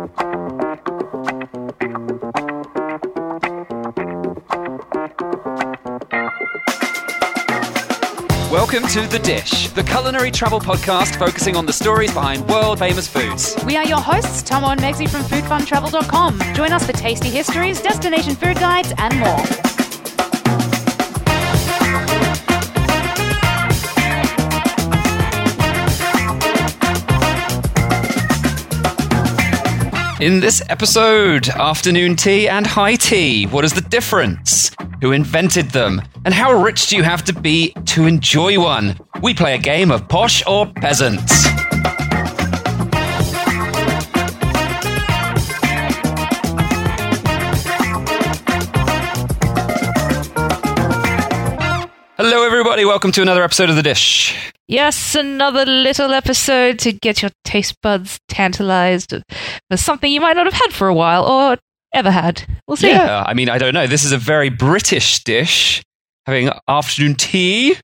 Welcome to The Dish, the culinary travel podcast focusing on the stories behind world famous foods. We are your hosts, Tomo and Megzi from foodfuntravel.com. Join us for tasty histories, destination food guides, and more. In this episode, afternoon tea and high tea. What is the difference? Who invented them? And how rich do you have to be to enjoy one? We play a game of posh or peasants. Hello, everybody. Welcome to another episode of The Dish. Yes, another little episode to get your taste buds tantalized for something you might not have had for a while or ever had. We'll see. Yeah, I mean, I don't know. This is a very British dish. Having afternoon tea.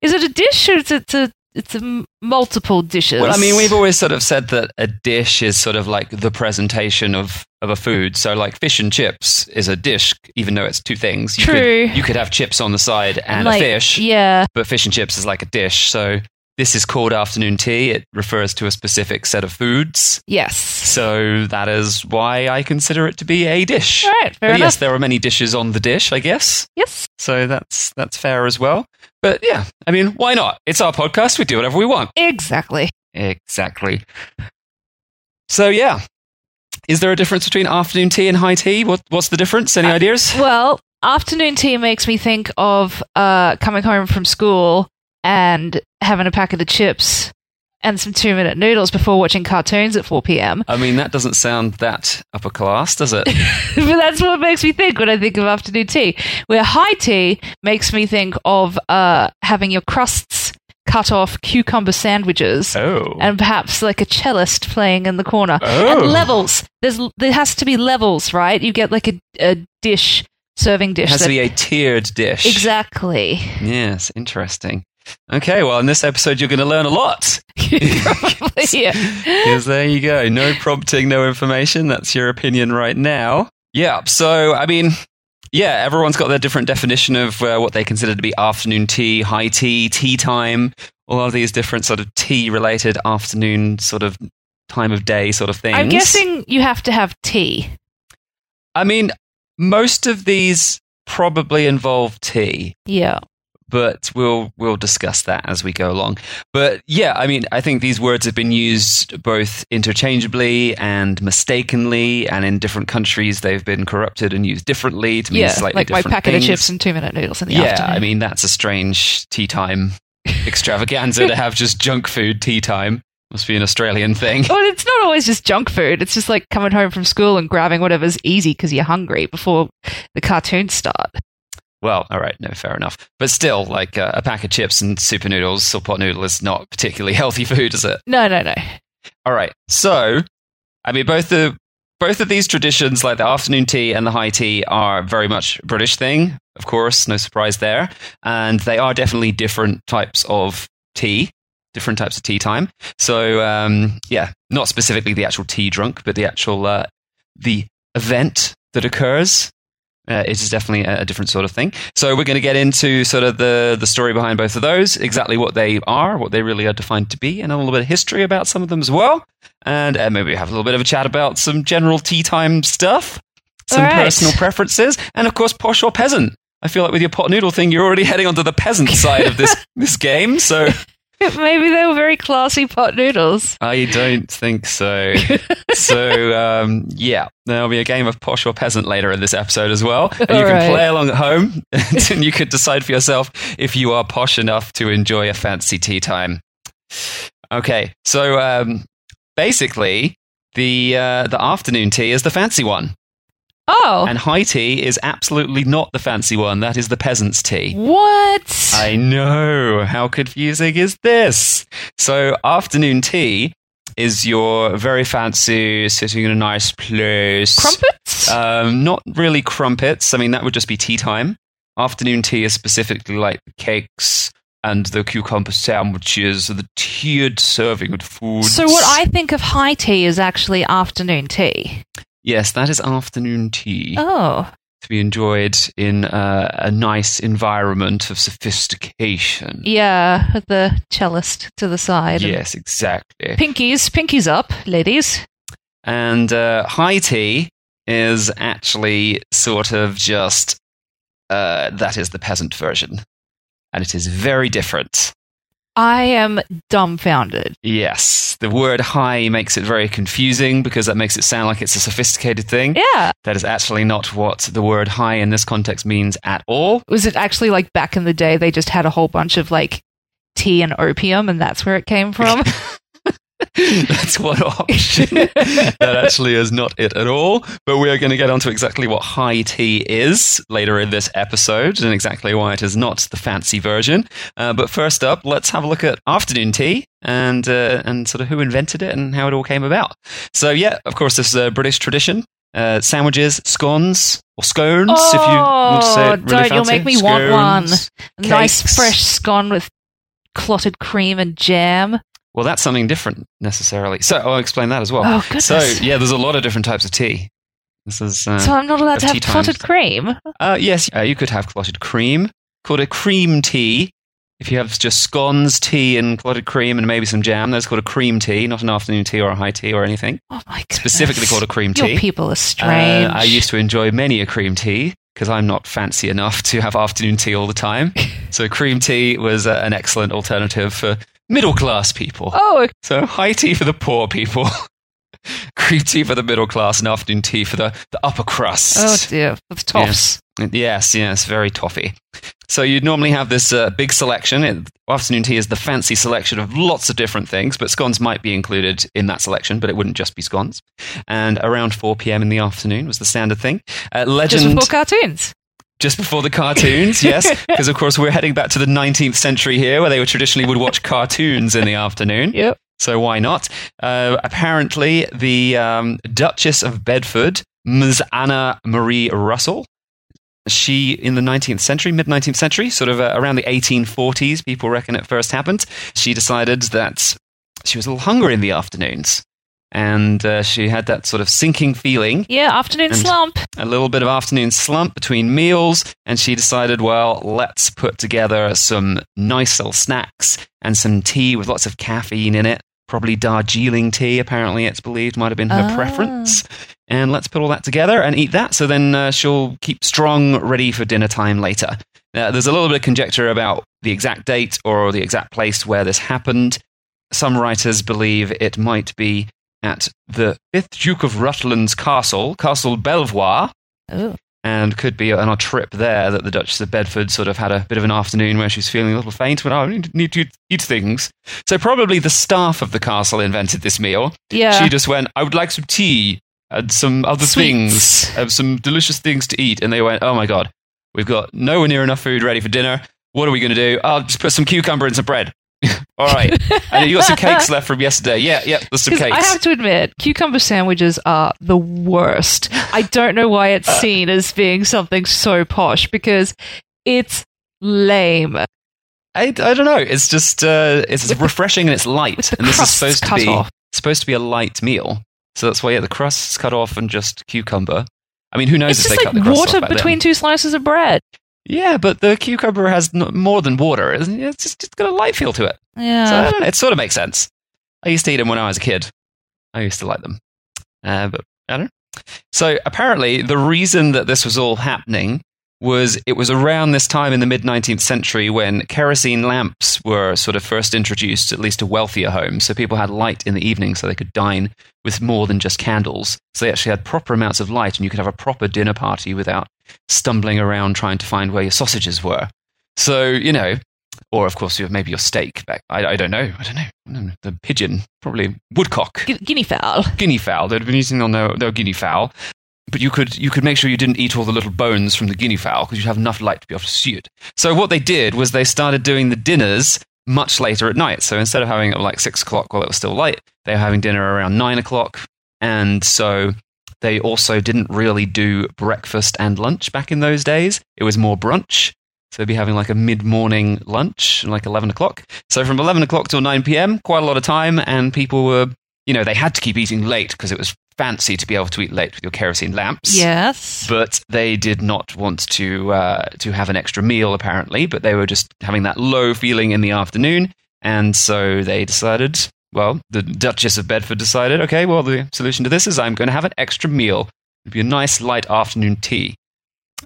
Is it a dish or is it a, it's a multiple dishes? Well, I mean, we've always sort of said that a dish is sort of like the presentation of, of a food. So, like fish and chips is a dish, even though it's two things. You True. Could, you could have chips on the side and like, a fish, Yeah. but fish and chips is like a dish. So, this is called afternoon tea. It refers to a specific set of foods. Yes. So, that is why I consider it to be a dish. All right. Fair But enough. yes, there are many dishes on the dish, I guess. yes. So that's that's fair as well. But yeah, I mean, why not? It's our podcast. We do whatever we want. Exactly. Exactly. So yeah, is there a difference between afternoon tea and high tea? What what's the difference? Any ideas? Well, afternoon tea makes me think of uh, coming home from school and having a packet of chips and some two minute noodles before watching cartoons at 4 p.m. I mean, that doesn't sound that upper class, does it? but that's what makes me think when I think of afternoon tea. Where high tea makes me think of uh, having your crusts cut off cucumber sandwiches. Oh, And perhaps like a cellist playing in the corner. Oh. And levels. There's there has to be levels, right? You get like a, a dish, serving dish. it dish. has to be a tiered dish. exactly. Yes, interesting. Okay, well, in this episode, you're going to learn a lot. Probably, yeah. Because there you go. No prompting, no information. That's your opinion right now. Yeah. So, I mean, yeah, everyone's got their different definition of uh, what they consider to be afternoon tea, high tea, tea time, all of these different sort of tea related afternoon sort of time of day sort of things. I'm guessing you have to have tea. I mean, most of these probably involve tea. Yeah. But we'll we'll discuss that as we go along. But yeah, I mean, I think these words have been used both interchangeably and mistakenly, and in different countries they've been corrupted and used differently to mean Yeah. slightly Like my packet things. of chips and two minute noodles in the yeah, afternoon. I mean that's a strange tea time extravaganza to have just junk food tea time. Must be an Australian thing. Well, it's not always just junk food. It's just like coming home from school and grabbing whatever's easy because you're hungry before the cartoons start. Well, all right, no, fair enough. But still, like uh, a pack of chips and super noodles or pot noodle is not particularly healthy food, is it? No, no, no. All right. So, I mean, both the both of these traditions, like the afternoon tea and the high tea, are very much a British thing. Of course, no surprise there. And they are definitely different types of tea, different types of tea time. So, um, yeah, not specifically the actual tea drunk, but the actual uh, the event that occurs. Uh, it is definitely a, a different sort of thing. So we're going to get into sort of the the story behind both of those, exactly what they are, what they really are defined to be, and a little bit of history about some of them as well. And uh, maybe we have a little bit of a chat about some general tea time stuff, some right. personal preferences, and of course, posh or peasant. I feel like with your pot noodle thing, you're already heading onto the peasant side of this this game. So Maybe they were very classy pot noodles. I don't think so. so um, yeah, there'll be a game of posh or peasant later in this episode as well, and you All can right. play along at home, and you can decide for yourself if you are posh enough to enjoy a fancy tea time. Okay, so um, basically, the uh, the afternoon tea is the fancy one, Oh, and high tea is absolutely not the fancy one. That is the peasant's tea. what? I know. How confusing is this? So, afternoon tea is your very fancy sitting in a nice place. Crumpets? Um, not really crumpets. I mean, that would just be tea time. Afternoon tea is specifically like cakes, and the cucumber sandwiches, and the tiered serving of food. So what I think of high tea is actually afternoon tea. Yes, that is afternoon tea Oh, to be enjoyed in uh, a nice environment of sophistication. yeah, with the cellist to the side. Yes, exactly. Pinkies, pinkies up, ladies. And uh, high tea is actually sort of just uh, that is the peasant version, and it is very different. I am dumbfounded. Yes, the word high makes it very confusing because that makes it sound like it's a sophisticated thing. Yeah. That is actually not what the word high in this context means at all. Was it actually like back in the day they just had a whole bunch of like tea and opium and that's where it came from? That's one option. that actually is not it at all. But we are going to get onto exactly what high tea is later in this episode and exactly why it is not the fancy version. Uh, but first up, let's have a look at afternoon tea and uh, and sort of who invented it and how it all came about. So yeah, of course, this is a British tradition. Uh, sandwiches, scones, or scones, if you want to say it Oh, really don't, you'll make me want one. Scones. nice fresh scone with clotted cream and jam. Well, that's something different necessarily. So I'll explain that as well. Oh, goodness. So yeah, there's a lot of different types of tea. This is uh, so I'm not allowed to have clotted cream. uh, yes, uh, you could have clotted cream called a cream tea. If you have just scones, tea, and clotted cream, and maybe some jam, that's called a cream tea, not an afternoon tea or a high tea or anything. Oh my god. Specifically called a cream tea. Your people are strange. Uh, I used to enjoy many a cream tea because I'm not fancy enough to have afternoon tea all the time. so cream tea was uh, an excellent alternative for middle class people. Oh, So high tea for the poor people, cream tea for the middle class, and afternoon tea for the, the upper crust. oh dear. With toffs. Yes, yes, very toffee. So you'd normally have this uh, big selection. It, afternoon tea is the fancy selection of lots of different things, but scones might be included in that selection, but it wouldn't just be scones. And around 4 p.m. in the afternoon was the standard thing. Uh, legend Just before cartoons. Just before the cartoons, yes, because of course we're heading back to the 19th century here, where they would traditionally would watch cartoons in the afternoon. Yep. So why not? Uh, apparently, the um, Duchess of Bedford, Ms. Anna Marie Russell, she in the 19th century, mid 19th century, sort of uh, around the 1840s, people reckon it first happened. She decided that she was a little hungry in the afternoons. And uh, she had that sort of sinking feeling Yeah, afternoon slump. a little bit of afternoon slump between meals, and she decided, well, let's put together some nice little snacks and some tea with lots of caffeine in it. Probably Darjeeling tea, apparently, it's believed, might have been her Ah. preference. And let's put all that together and eat that, so then uh, she'll keep strong, ready for dinner time later. Now, there's a little bit of conjecture about the exact date or the exact place where this happened. Some writers believe it might be at the 5th Duke of Rutland's castle, Castle Belvoir, Oh. and could be on a trip there that the Duchess of Bedford sort of had a bit of an afternoon where she's feeling a little faint, but I need to eat things. So probably the staff of the castle invented this meal. Yeah. She just went, I would like some tea and some other Sweets. things, uh, some delicious things to eat. And they went, oh my God, we've got nowhere near enough food ready for dinner. What are we going to do? I'll just put some cucumber in some bread. All right. and you got some cakes left from yesterday. Yeah, yeah, there's some cakes. I have to admit, cucumber sandwiches are the worst. I don't know why it's seen as being something so posh because it's lame. I, I don't know. It's just uh, it's With the- refreshing and it's light, and this is supposed to be off. supposed to be a light meal. So that's why yeah, the crust's cut off and just cucumber. I mean, who knows It's if just they cut like the crust water off back then. between two slices of bread. Yeah, but the cucumber has n- more than water. It's just it's got a light feel to it. So I Yeah. don't know, it sort of makes sense. I used to eat them when I was a kid. I used to like them, uh, but I don't. know. So apparently, the reason that this was all happening was it was around this time in the mid 19th century when kerosene lamps were sort of first introduced, at least to wealthier homes. So people had light in the evening so they could dine with more than just candles. So they actually had proper amounts of light and you could have a proper dinner party without stumbling around trying to find where your sausages were. So, you know, or of course, you have maybe your steak back. I, I don't know. I don't know. I don't know. The pigeon, probably woodcock Gu- guinea fowl. guinea fowl. They'd been eating on their, their guinea fowl, but you could you could make sure you didn't eat all the little bones from the guinea fowl because you'd have enough light to be able to see it. So what they did was they started doing the dinners much later at night. So instead of having it like six o'clock while it was still light, they were having dinner around nine o'clock, and so they also didn't really do breakfast and lunch back in those days. It was more brunch. So they'd be having like a mid morning lunch, like 11 o'clock. So from 11 o'clock till 9 p.m., quite a lot of time. And people were, you know, they had to keep eating late because it was fancy to be able to eat late with your kerosene lamps. Yes. But they did not want to uh, to have an extra meal apparently, but they were just having that low feeling in the afternoon, and so they decided. Well, the Duchess of Bedford decided, okay, well, the solution to this is I'm going to have an extra meal. It'd be a nice light afternoon tea,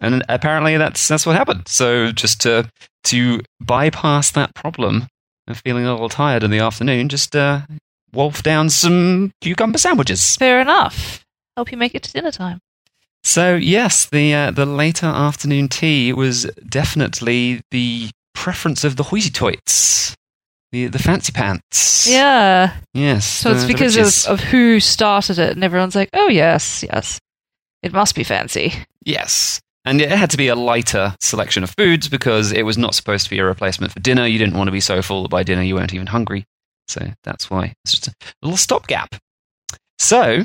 and apparently that's that's what happened. So just to to bypass that problem of feeling a little tired in the afternoon, just uh, wolf down some cucumber sandwiches. Fair enough. Help you make it to dinner time. So yes, the uh, the later afternoon tea was definitely the preference of the hoity-toits, the the fancy pants. Yeah. Yes. So it's the- the because of, of who started it, and everyone's like, oh, yes, yes. It must be fancy. yes. And it had to be a lighter selection of foods because it was not supposed to be a replacement for dinner. You didn't want to be so full that by dinner you weren't even hungry. So that's why it's just a little stopgap. So,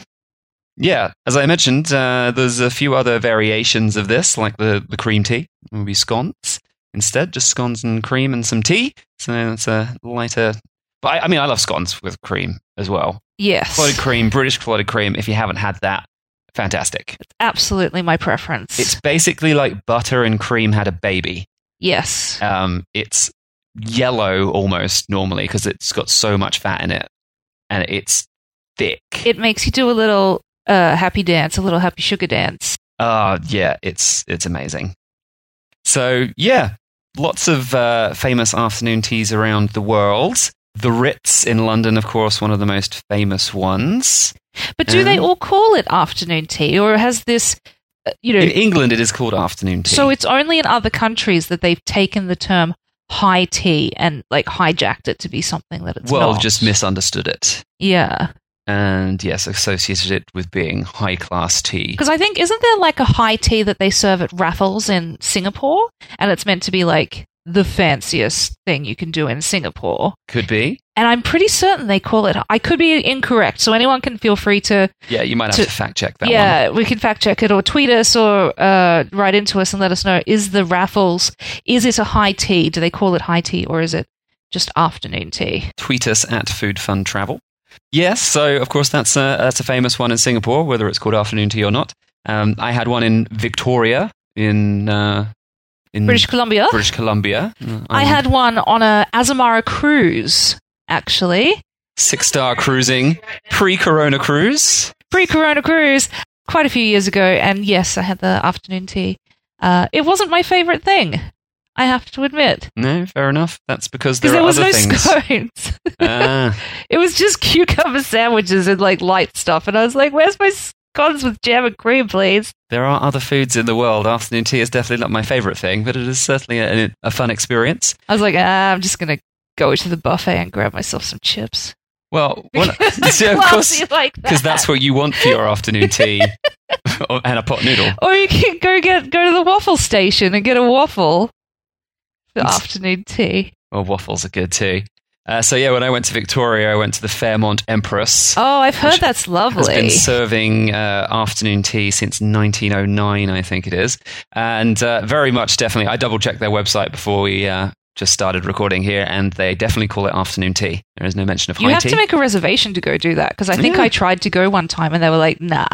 yeah, as I mentioned, uh, there's a few other variations of this, like the, the cream tea. maybe scones instead, just scones and cream and some tea. So it's a lighter. But I, I mean, I love scones with cream as well. Yes. Clotted cream, British clotted cream. If you haven't had that, fantastic. It's absolutely my preference. It's basically like butter and cream had a baby. yes. Um, it's yellow almost normally because it's got so much fat in it, and it's thick. It makes you do a little uh, happy dance, a little happy sugar dance. Oh, yeah, it's it's amazing. So yeah, lots of uh, famous afternoon teas around the world. The Ritz in London, of course, one of the most famous ones. But do they Um, all call it afternoon tea, or has this, uh, you know, In England, it is called afternoon tea. so it's only in other countries that they've taken the term high tea and like hijacked it to be something that it's well, not. just misunderstood it, yeah. And yes, associated it with being high class tea. Because I think isn't there like a high tea that they serve at Raffles in Singapore, and it's meant to be like the fanciest thing you can do in Singapore. Could be. And I'm pretty certain they call it. I could be incorrect, so anyone can feel free to Yeah, you might have To- to, fact check that one. yeah, we can fact check it or tweet us or uh, write into us and let us know. Is the Raffles is it a high tea? Do they call it high tea or is it just afternoon tea? tweet us at Food Fun Travel. Yes, so of course that's a, that's a famous one in Singapore, whether it's called afternoon tea or not. Um, I had one in Victoria in uh, in British Columbia. British Columbia. I Um, had one on a Azamara cruise actually. six star cruising pre Corona cruise. pre-corona cruise quite a few years ago and yes i had the afternoon tea uh, it wasn't my favorite thing i have to admit No, fair enough. That's because because there there are was other no things. scones Ah, it was just cucumber sandwiches and like light stuff and i was like where's my scones with jam and cream please there are other foods in the world. Afternoon tea is definitely not my favorite thing, but it is certainly a, a fun experience. i was like ah, i'm just gonna go to the buffet and grab myself some chips Well, when, so of course, like that. because that's what you want for your afternoon tea and a pot noodle. or you can go get go to the waffle station and get a waffle afternoon tea Well, waffles are good too. Uh, so yeah, when I went to Victoria, I went to the Fairmont Empress. oh i've heard that's Has been serving uh, afternoon tea since 1909, I think it is, and uh, very much definitely. I double checked their website before we uh, just started recording here, and they definitely call it afternoon tea. There is no mention of You have tea. to make a reservation to go do that because I think Yeah. I tried to go one time and they were like, "Nah."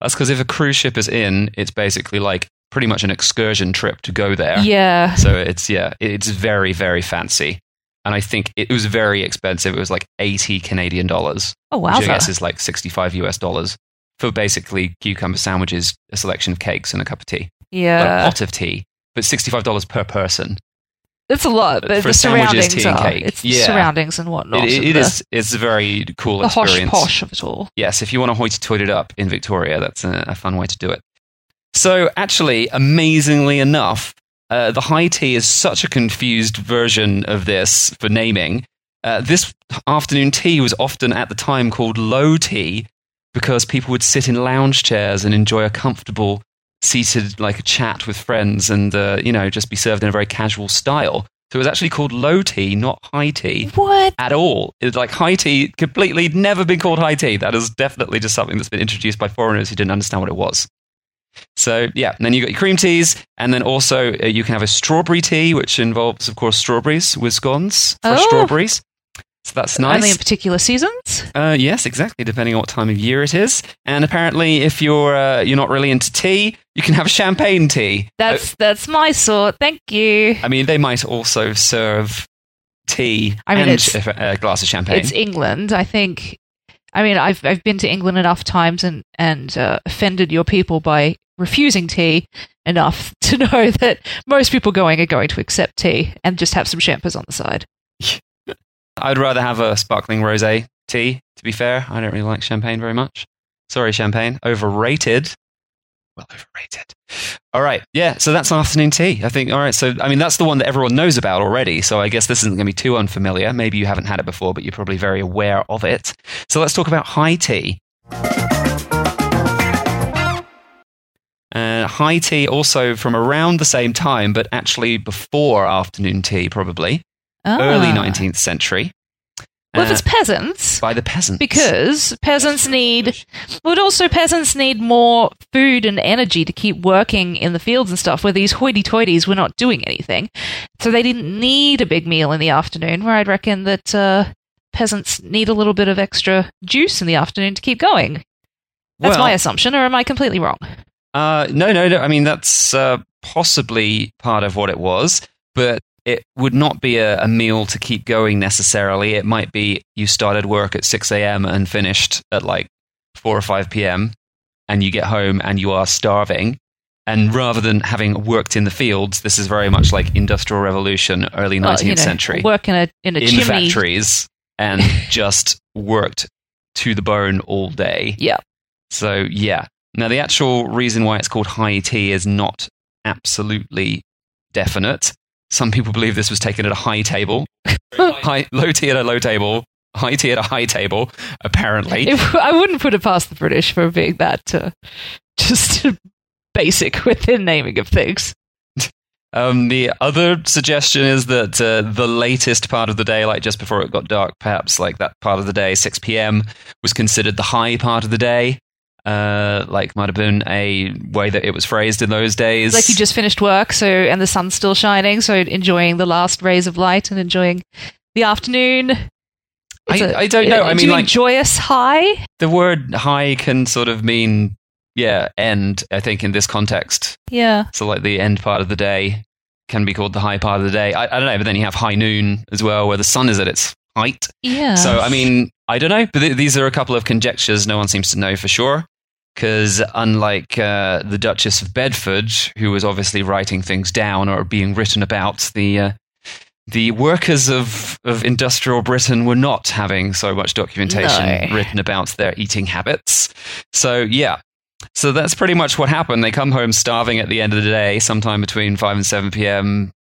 That's because if a cruise ship is in, it's basically like pretty much an excursion trip to go there. Yeah, So it's yeah, it's very very fancy, and I think it was very expensive. It was like 80 Canadian dollars. oh which I wow, guess is like 65 US dollars for basically cucumber sandwiches, a selection of cakes, and a cup of tea. Like a yeah, pot of tea, but $65 per person. it's a lot, uh, but For the surroundings are it's the Yeah. surroundings and whatnot. It, it, it the, is it's a very cool the experience. posh of it all. Yes, if you want to hoity toity it up in Victoria, that's a, a fun way to do it. So, actually, amazingly enough, uh, the high tea is such a confused version of this for naming. Uh, this afternoon tea was often at the time called low tea because people would sit in lounge chairs and enjoy a comfortable seated like a chat with friends and uh, you know just be served in a very casual style so it was actually called low tea not high tea What? at all. It's like high tea, completely never been called high tea. That is definitely just something that's been introduced by foreigners who didn't understand what it was. So yeah, then you got your cream teas, and then also uh, you can have a strawberry tea, which involves, of course, strawberries with scones, fresh Oh. strawberries. So that's nice. Only in particular seasons. Uh, yes, exactly. Depending on what time of year it is, and apparently, if you're uh, you're not really into tea, you can have a champagne tea. That's that's my sort. Thank you. I mean, they might also serve tea I mean, and it's- a glass of champagne. It's England. I think. I mean, I've I've been to England enough times and and uh, offended your people by refusing tea enough to know that most people going are going to accept tea and just have some champers on the side. I'd rather have a sparkling rosé tea. To be fair, I don't really like champagne very much. Sorry, champagne, overrated. Well, overrated. All right, yeah. So that's afternoon tea. I think. All right. So I mean, that's the one that everyone knows about already. So I guess this isn't going to be too unfamiliar. Maybe you haven't had it before, but you're probably very aware of it. So let's talk about high tea. Uh, high tea also from around the same time, but actually before afternoon tea, probably early Ah. 19th century. Well, if Uh, it's peasants, by the peasants. because peasants need, but also peasants need more food and energy to keep working in the fields and stuff. Where these hoity-toities were not doing anything, so they didn't need a big meal in the afternoon. Where I'd reckon that uh, peasants need a little bit of extra juice in the afternoon to keep going. That's Well- my assumption, or am I completely wrong? Uh, no, no, no. I mean, that's uh, possibly part of what it was, but it would not be a, a meal to keep going necessarily. It might be you started work at 6 a.m. and finished at like 4 or 5 p.m., and you get home and you are starving. And rather than having worked in the fields, this is very much like Industrial Revolution, early 19th Well, you know, century. Work in a in a in chimney. factories and just worked to the bone all day. Yeah. So, yeah. Now, the actual reason why it's called high tea is not absolutely definite. Some people believe this was taken at a high table, high, low tea at a low table, high tea at a high table, apparently. If- I wouldn't put it past the British for being that uh, just basic with their naming of things. Um, the other suggestion is that uh, the latest part of the day, like just before it got dark, perhaps like that part of the day, 6 p.m., was considered the high part of the day. Uh, like might have been a way that it was phrased in those days. Like you just finished work, so and the sun's still shining, so enjoying the last rays of light and enjoying the afternoon. I- a- I don't know. I do mean, you like- joyous high? the word high can sort of mean, yeah, end, I think, in this context. Yeah. So, like the end part of the day can be called the high part of the day. I, I don't know, but then you have high noon as well, where the sun is at its height. Yeah. So, I mean, I don't know, but th- these are a couple of conjectures. No one seems to know for sure. Because unlike uh, the Duchess of Bedford, who was obviously writing things down or being written about, the uh, the workers of, of industrial Britain were not having so much documentation No. written about their eating habits. So, yeah. So that's pretty much what happened. They come home starving at the end of the day, sometime between 5 and 7 p.m.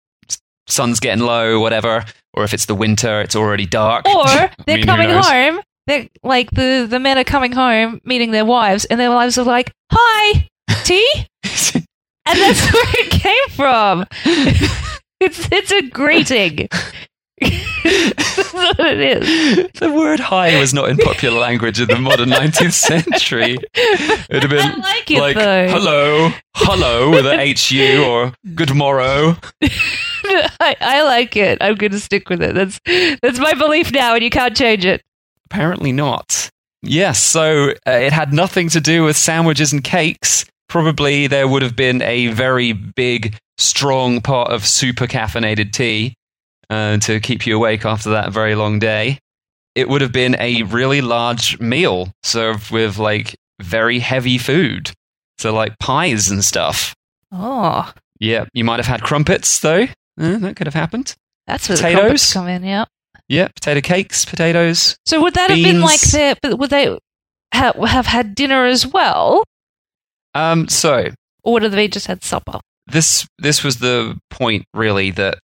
Sun's getting low, whatever. Or if it's the winter, it's already dark. or they're mean, coming home. They're like the the men are coming home, meeting their wives, and their wives are like, "Hi, tea," and that's where it came from. it's it's a greeting. that's what it is. the word "hi" was not in popular language in the modern 19th century. It would have been I like it, though. hello, hello with a H U or good morrow. I, I like it. I'm going to stick with it. That's that's my belief now, and you can't change it. Apparently not. Yes, so uh, it had nothing to do with sandwiches and cakes. Probably there would have been a very big, strong pot of super caffeinated tea uh, to keep you awake after that very long day. It would have been a really large meal served with like very heavy food. So, like pies and stuff. Oh, Yeah, you might have had crumpets though. Uh, that could have happened. that's where the Potatoes? crumpets come in. Yeah. Yeah, potato cakes, potatoes. So would that have been like Beans. their? but Would they ha- have had dinner as well, Um, so or would have they just had supper? this this was the point really that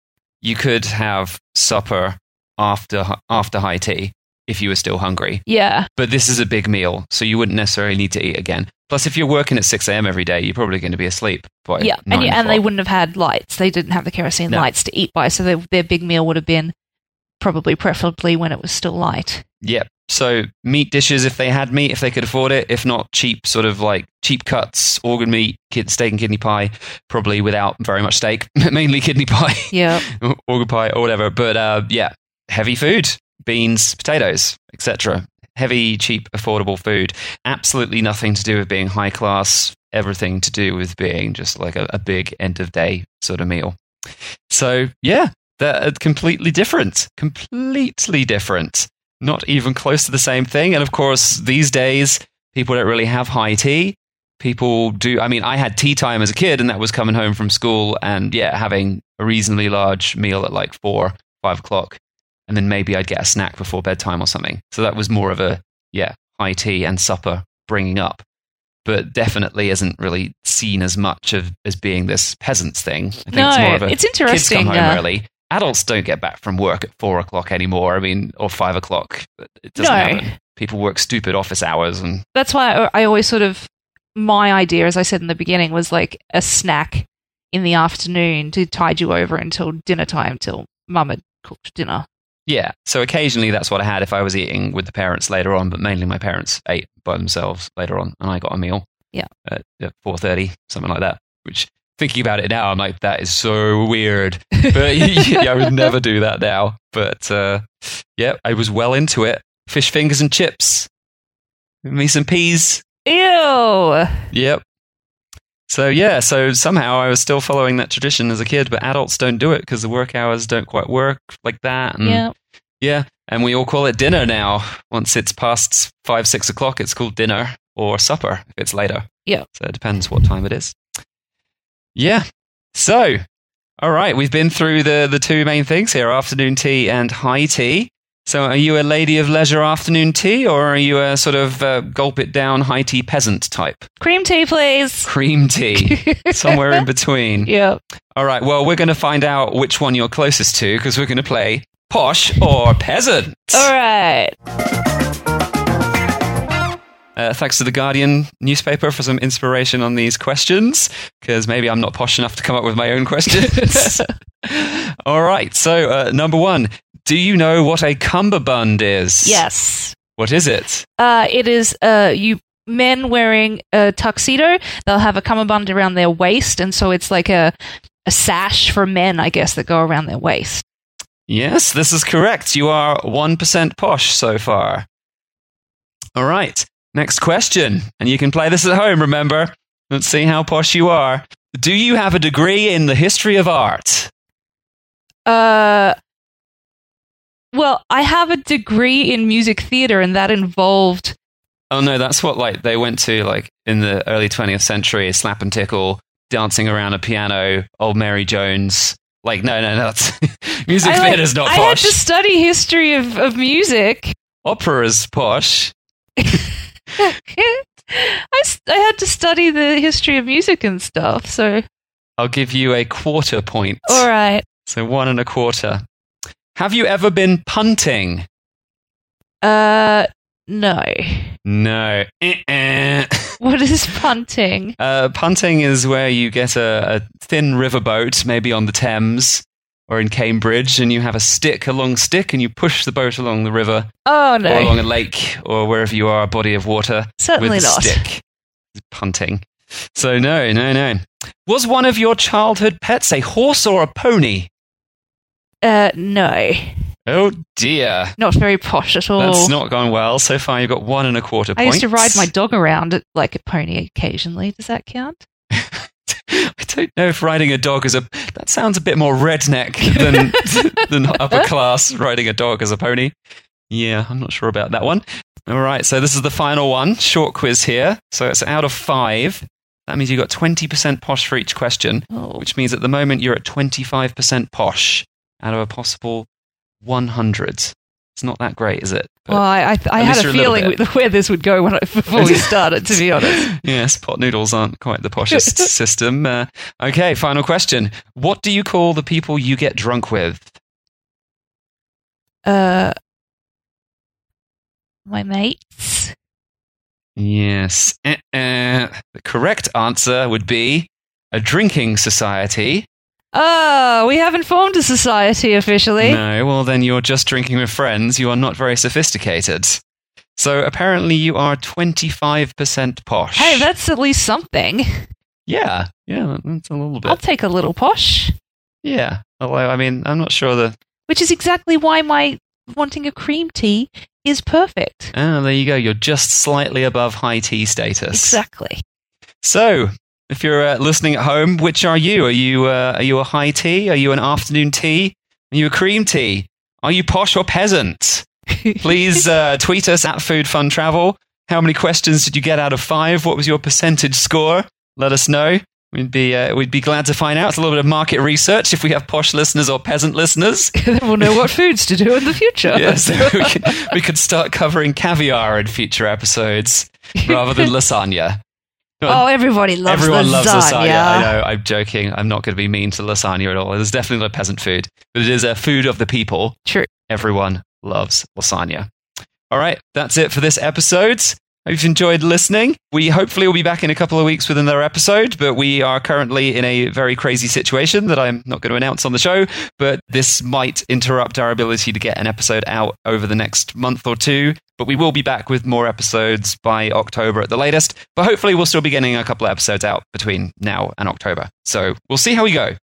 you could have supper after after high tea if you were still hungry. Yeah. But this is a big meal, so you wouldn't necessarily need to eat again. Plus, if you're working at six a.m. every day, you're probably going to be asleep by yeah, and, and they wouldn't have had lights. They didn't have the kerosene No. lights to eat by, so their, their big meal would have been probably preferably when it was still light. Yep. So meat dishes if they had meat, if they could afford it. If not, cheap sort of like cheap cuts, organ meat, kid, steak and kidney pie, probably without very much steak, mainly kidney pie, Yeah. organ pie or whatever. But uh, yeah, heavy food, beans, potatoes, etc. Heavy, cheap, affordable food. Absolutely nothing to do with being high class. Everything to do with being just like a, a big end of day sort of meal. So yeah, they're completely different. Completely different. Not even close to the same thing. And of course, these days, people don't really have high tea. People do. I mean, I had tea time as a kid, and that was coming home from school and, yeah, having a reasonably large meal at like four, five o'clock. And then maybe I'd get a snack before bedtime or something. So that was more of a, yeah, high tea and supper bringing up. But definitely isn't really seen as much of as being this peasants thing. I think No, it's more of a it's kids interesting. come home uh, early. Adults don't get back from work at four o'clock anymore. I mean, or five o'clock. It doesn't No. happen. People work stupid office hours, and that's why I, I always sort of my idea, as I said in the beginning, was like a snack in the afternoon to tide you over until dinner time, till mum had cooked dinner. yeah. So occasionally that's what I had if I was eating with the parents later on. But mainly my parents ate by themselves later on, and I got a meal. Yeah. at, at four thirty, something like that. Which thinking about it now, I'm like, that is so weird. But yeah, I would never do that now. But uh, yeah, I was well into it. Fish fingers and chips. Me some peas. Ew. Yep. So yeah, so somehow I was still following that tradition as a kid, but adults don't do it because the work hours don't quite work like that. And Yeah. yeah, and we all call it dinner now. Once it's past five, six o'clock, it's called dinner or supper if it's later. Yeah. So it depends what time it is. Yeah. So, all right, we've been through the the two main things here: afternoon tea and high tea. So, are you a lady of leisure afternoon tea, or are you a sort of uh, gulp it down high tea peasant type? Cream tea, please. Cream tea, somewhere in between. Yeah. All right, well, we're going to find out which one you're closest to because we're going to play posh or peasant. All right. Uh, thanks to the Guardian newspaper for some inspiration on these questions, because maybe I'm not posh enough to come up with my own questions. All right, so uh, number one, do you know what a cummerbund is? Yes. What is it? Uh, it is uh, you men wearing a tuxedo. They'll have a cummerbund around their waist, and so it's like a a sash for men, I guess, that go around their waist. Yes, this is correct. You are 1% posh so far. All right, next question. And you can play this at home, remember? Let's see how posh you are. Do you have a degree in the history of art? Uh, well, I have a degree in music theater, and that involved. Oh no, that's what like they went to like in the early 20th century, slap and tickle, dancing around a piano, old Mary Jones. Like no, no, no, music I, theater's not I had to study history of, of music. Opera's posh. I, I had to study the history of music and stuff. So, I'll give you a quarter point. all right. So one and a quarter. Have you ever been punting? Uh, no. No. Eh-eh. What is punting? Uh, punting is where you get a, a thin riverboat, maybe on the Thames or in Cambridge, and you have a stick, a long stick, and you push the boat along the river Oh or along a lake or wherever you are, a body of water certainly with a not. stick. Punting. So no, no, no. Was one of your childhood pets a horse or a pony? Uh, no, Oh dear. not very posh at all. That's not gone well. So far, you've got one and a quarter I used to ride my dog around like a pony occasionally. Does that count? I don't know if riding a dog is a. That sounds a bit more redneck than than upper class riding a dog as a pony. Yeah, I'm not sure about that one. All right, so this is the final one. Short quiz here. So it's out of five. That means you got 20% posh for each question, Oh, which means at the moment you're at 25% posh out of a possible 100. It's not that great, is it? But- well, I, I, I had a feeling where this would go when I, before we started. To be honest, yes, pot noodles aren't quite the poshest system. Uh, okay, final question. What do you call the people you get drunk with? uh, my mates. Yes. Uh-uh. The correct answer would be a drinking society. Oh, we haven't formed a society officially. No, well, then you're just drinking with friends. You are not very sophisticated. So apparently you are 25% posh. Hey, that's at least something. Yeah, yeah, that's a little bit. I'll take a little posh. Yeah. Although, I mean, I'm not sure the. Which is exactly why my wanting a cream tea is perfect. Ah, there you go. You're just slightly above high tea status. Exactly. So, if you're uh, listening at home, which are you? Are you uh, are you a high tea? Are you an afternoon tea? Are you a cream tea? Are you posh or peasant? Please uh, tweet us at Food Fun Travel. How many questions did you get out of five? What was your percentage score? Let us know. We'd be uh, we'd be glad to find out. It's a little bit of market research if we have posh listeners or peasant listeners. then we'll know what foods to do in the future. yes, we could, we could start covering caviar in future episodes rather than lasagna. Oh, everybody loves Everyone lasagna. loves lasagna. I know. I'm joking. I'm not going to be mean to lasagna at all. It's definitely not peasant food, but it is a food of the people. True. Everyone loves lasagna. All right, that's it for this episode. Hope you've enjoyed listening. We hopefully will be back in a couple of weeks with another episode, but we are currently in a very crazy situation that I'm not going to announce on the show. But this might interrupt our ability to get an episode out over the next month or two. But we will be back with more episodes by October at the latest. But hopefully, we'll still be getting a couple of episodes out between now and October. So we'll see how we go.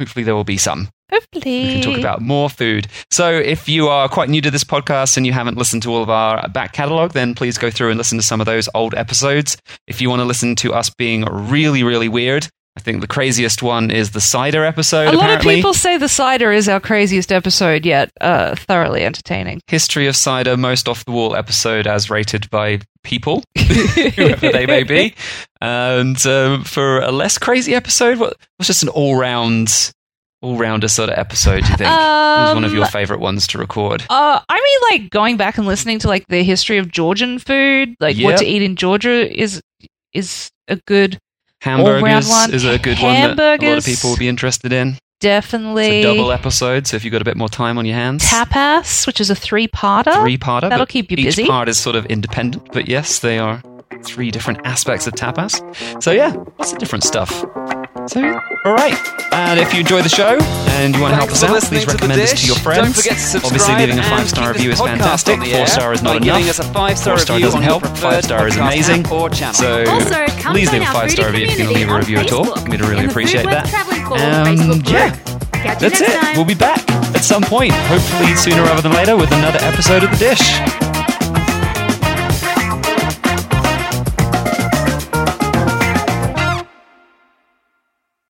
Hopefully, there will be some Hopefully. we can talk about more food. So, if you are quite new to this podcast and you haven't listened to all of our back catalog, then please go through and listen to some of those old episodes. If you want to listen to us being really, really weird, I think the craziest one is the cider episode. A lot of people say the cider is our craziest episode yet. Uh, thoroughly entertaining. History of cider, most off the wall episode as rated by people, whoever they may be. And um, for a less crazy episode, what was just an all round, all rounder sort of episode? Do you think? What was one of your Um, favorite ones to record? Uh, I mean, like going back and listening to like the history of Georgian food, like what to eat in Georgia is is a good, Hamburgers one. is a good one that a lot of people would be interested in. It's definitely a double episode, so if you've got a bit more time on your hands, tapas, which is a three-parter. three parter. That'll keep you each busy. part is sort of independent, but yes, they are three different aspects of tapas. So yeah, lots of different stuff. So all right, and if you enjoy the show and you want to help us out, please recommend us to your friends. Don't forget to subscribe Obviously, leaving a five star review is fantastic. Four air star is not enough. giving us a five-star Four star review doesn't on help. Five star is amazing. app channel. So Also, please leave a five star review if you can community leave a on review at all. Facebook We'd really appreciate that. West Traveling Forum Um, yeah. group. Catch you That's it. time. We'll be back at some point, hopefully sooner rather than later, with another episode of The Dish.